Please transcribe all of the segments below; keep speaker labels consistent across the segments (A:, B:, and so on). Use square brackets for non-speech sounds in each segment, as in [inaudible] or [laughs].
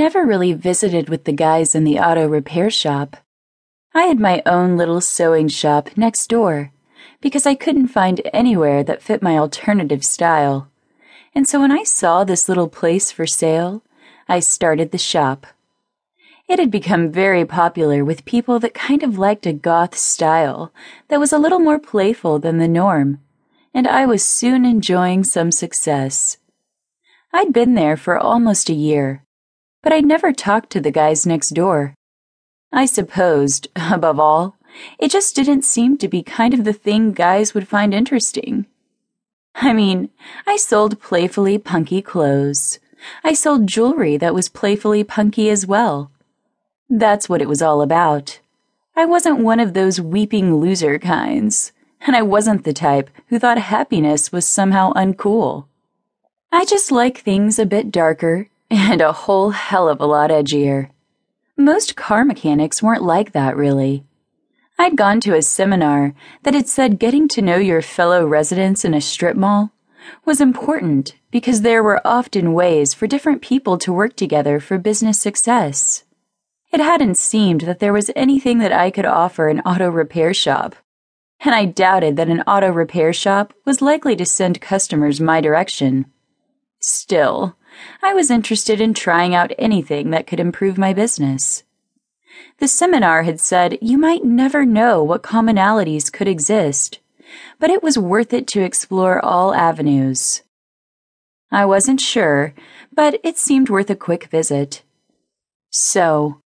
A: never really visited with the guys in the auto repair shop. I had my own little sewing shop next door because I couldn't find anywhere that fit my alternative style. And so when I saw this little place for sale, I started the shop. It had become very popular with people that kind of liked a goth style that was a little more playful than the norm, and I was soon enjoying some success. I'd been there for almost a year, but I'd never talked to the guys next door. I supposed, above all, it just didn't seem to be kind of the thing guys would find interesting. I mean, I sold playfully punky clothes. I sold jewelry that was playfully punky as well. That's what it was all about. I wasn't one of those weeping loser kinds, and I wasn't the type who thought happiness was somehow uncool. I just like things a bit darker and a whole hell of a lot edgier. Most car mechanics weren't like that, really. I'd gone to a seminar that had said getting to know your fellow residents in a strip mall was important because there were often ways for different people to work together for business success. It hadn't seemed that there was anything that I could offer an auto repair shop, and I doubted that an auto repair shop was likely to send customers my direction. Still, I was interested in trying out anything that could improve my business. The seminar had said you might never know what commonalities could exist, but it was worth it to explore all avenues. I wasn't sure, but it seemed worth a quick visit. So,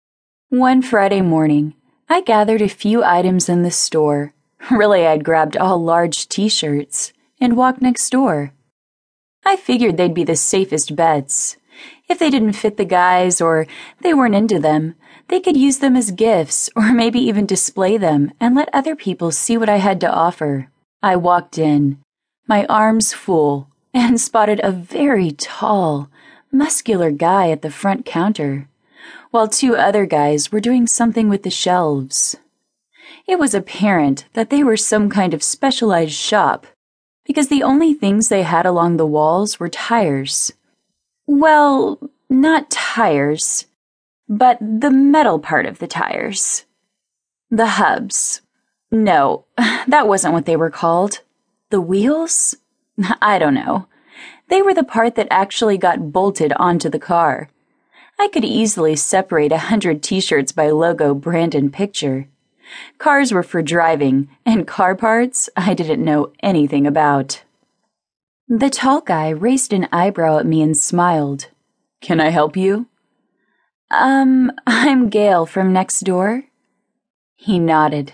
A: one Friday morning, I gathered a few items in the store. Really, I'd grabbed all large t shirts and walked next door. I figured they'd be the safest bets. If they didn't fit the guys or they weren't into them, they could use them as gifts or [laughs] maybe even display them and let other people see what I had to offer. I walked in, my arms full, [laughs] and spotted a very tall, muscular guy at the front counter, while two other guys were doing something with the shelves. It was apparent that they were some kind of specialized shop because the only things they had along the walls were tires. Well, not tires, but the metal part of the tires. The hubs. No, [laughs] that wasn't what they were called. The wheels? [laughs] I don't know. They were the part that actually got bolted onto the car. I could easily separate a hundred t shirts by logo, brand, and picture. Cars were for driving, and car parts I didn't know anything about. The tall guy raised an eyebrow at me and smiled. Can I help you? Um, I'm Gail from next door. He nodded.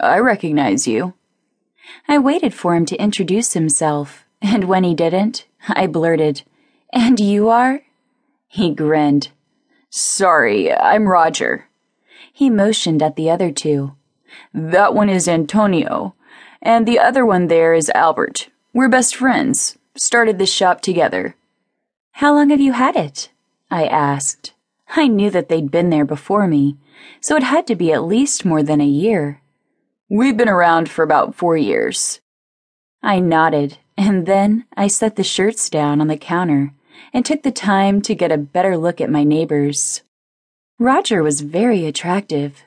A: I recognize you. I waited for him to introduce himself, and when he didn't, I blurted, And you are? He grinned. Sorry, I'm Roger. He motioned at the other two. That one is Antonio, and the other one there is Albert. We're best friends. Started this shop together. How long have you had it? I asked. I knew that they'd been there before me, so it had to be at least more than a year. We've been around for about four years. I nodded, and then I set the shirts down on the counter and took the time to get a better look at my neighbors. Roger was very attractive,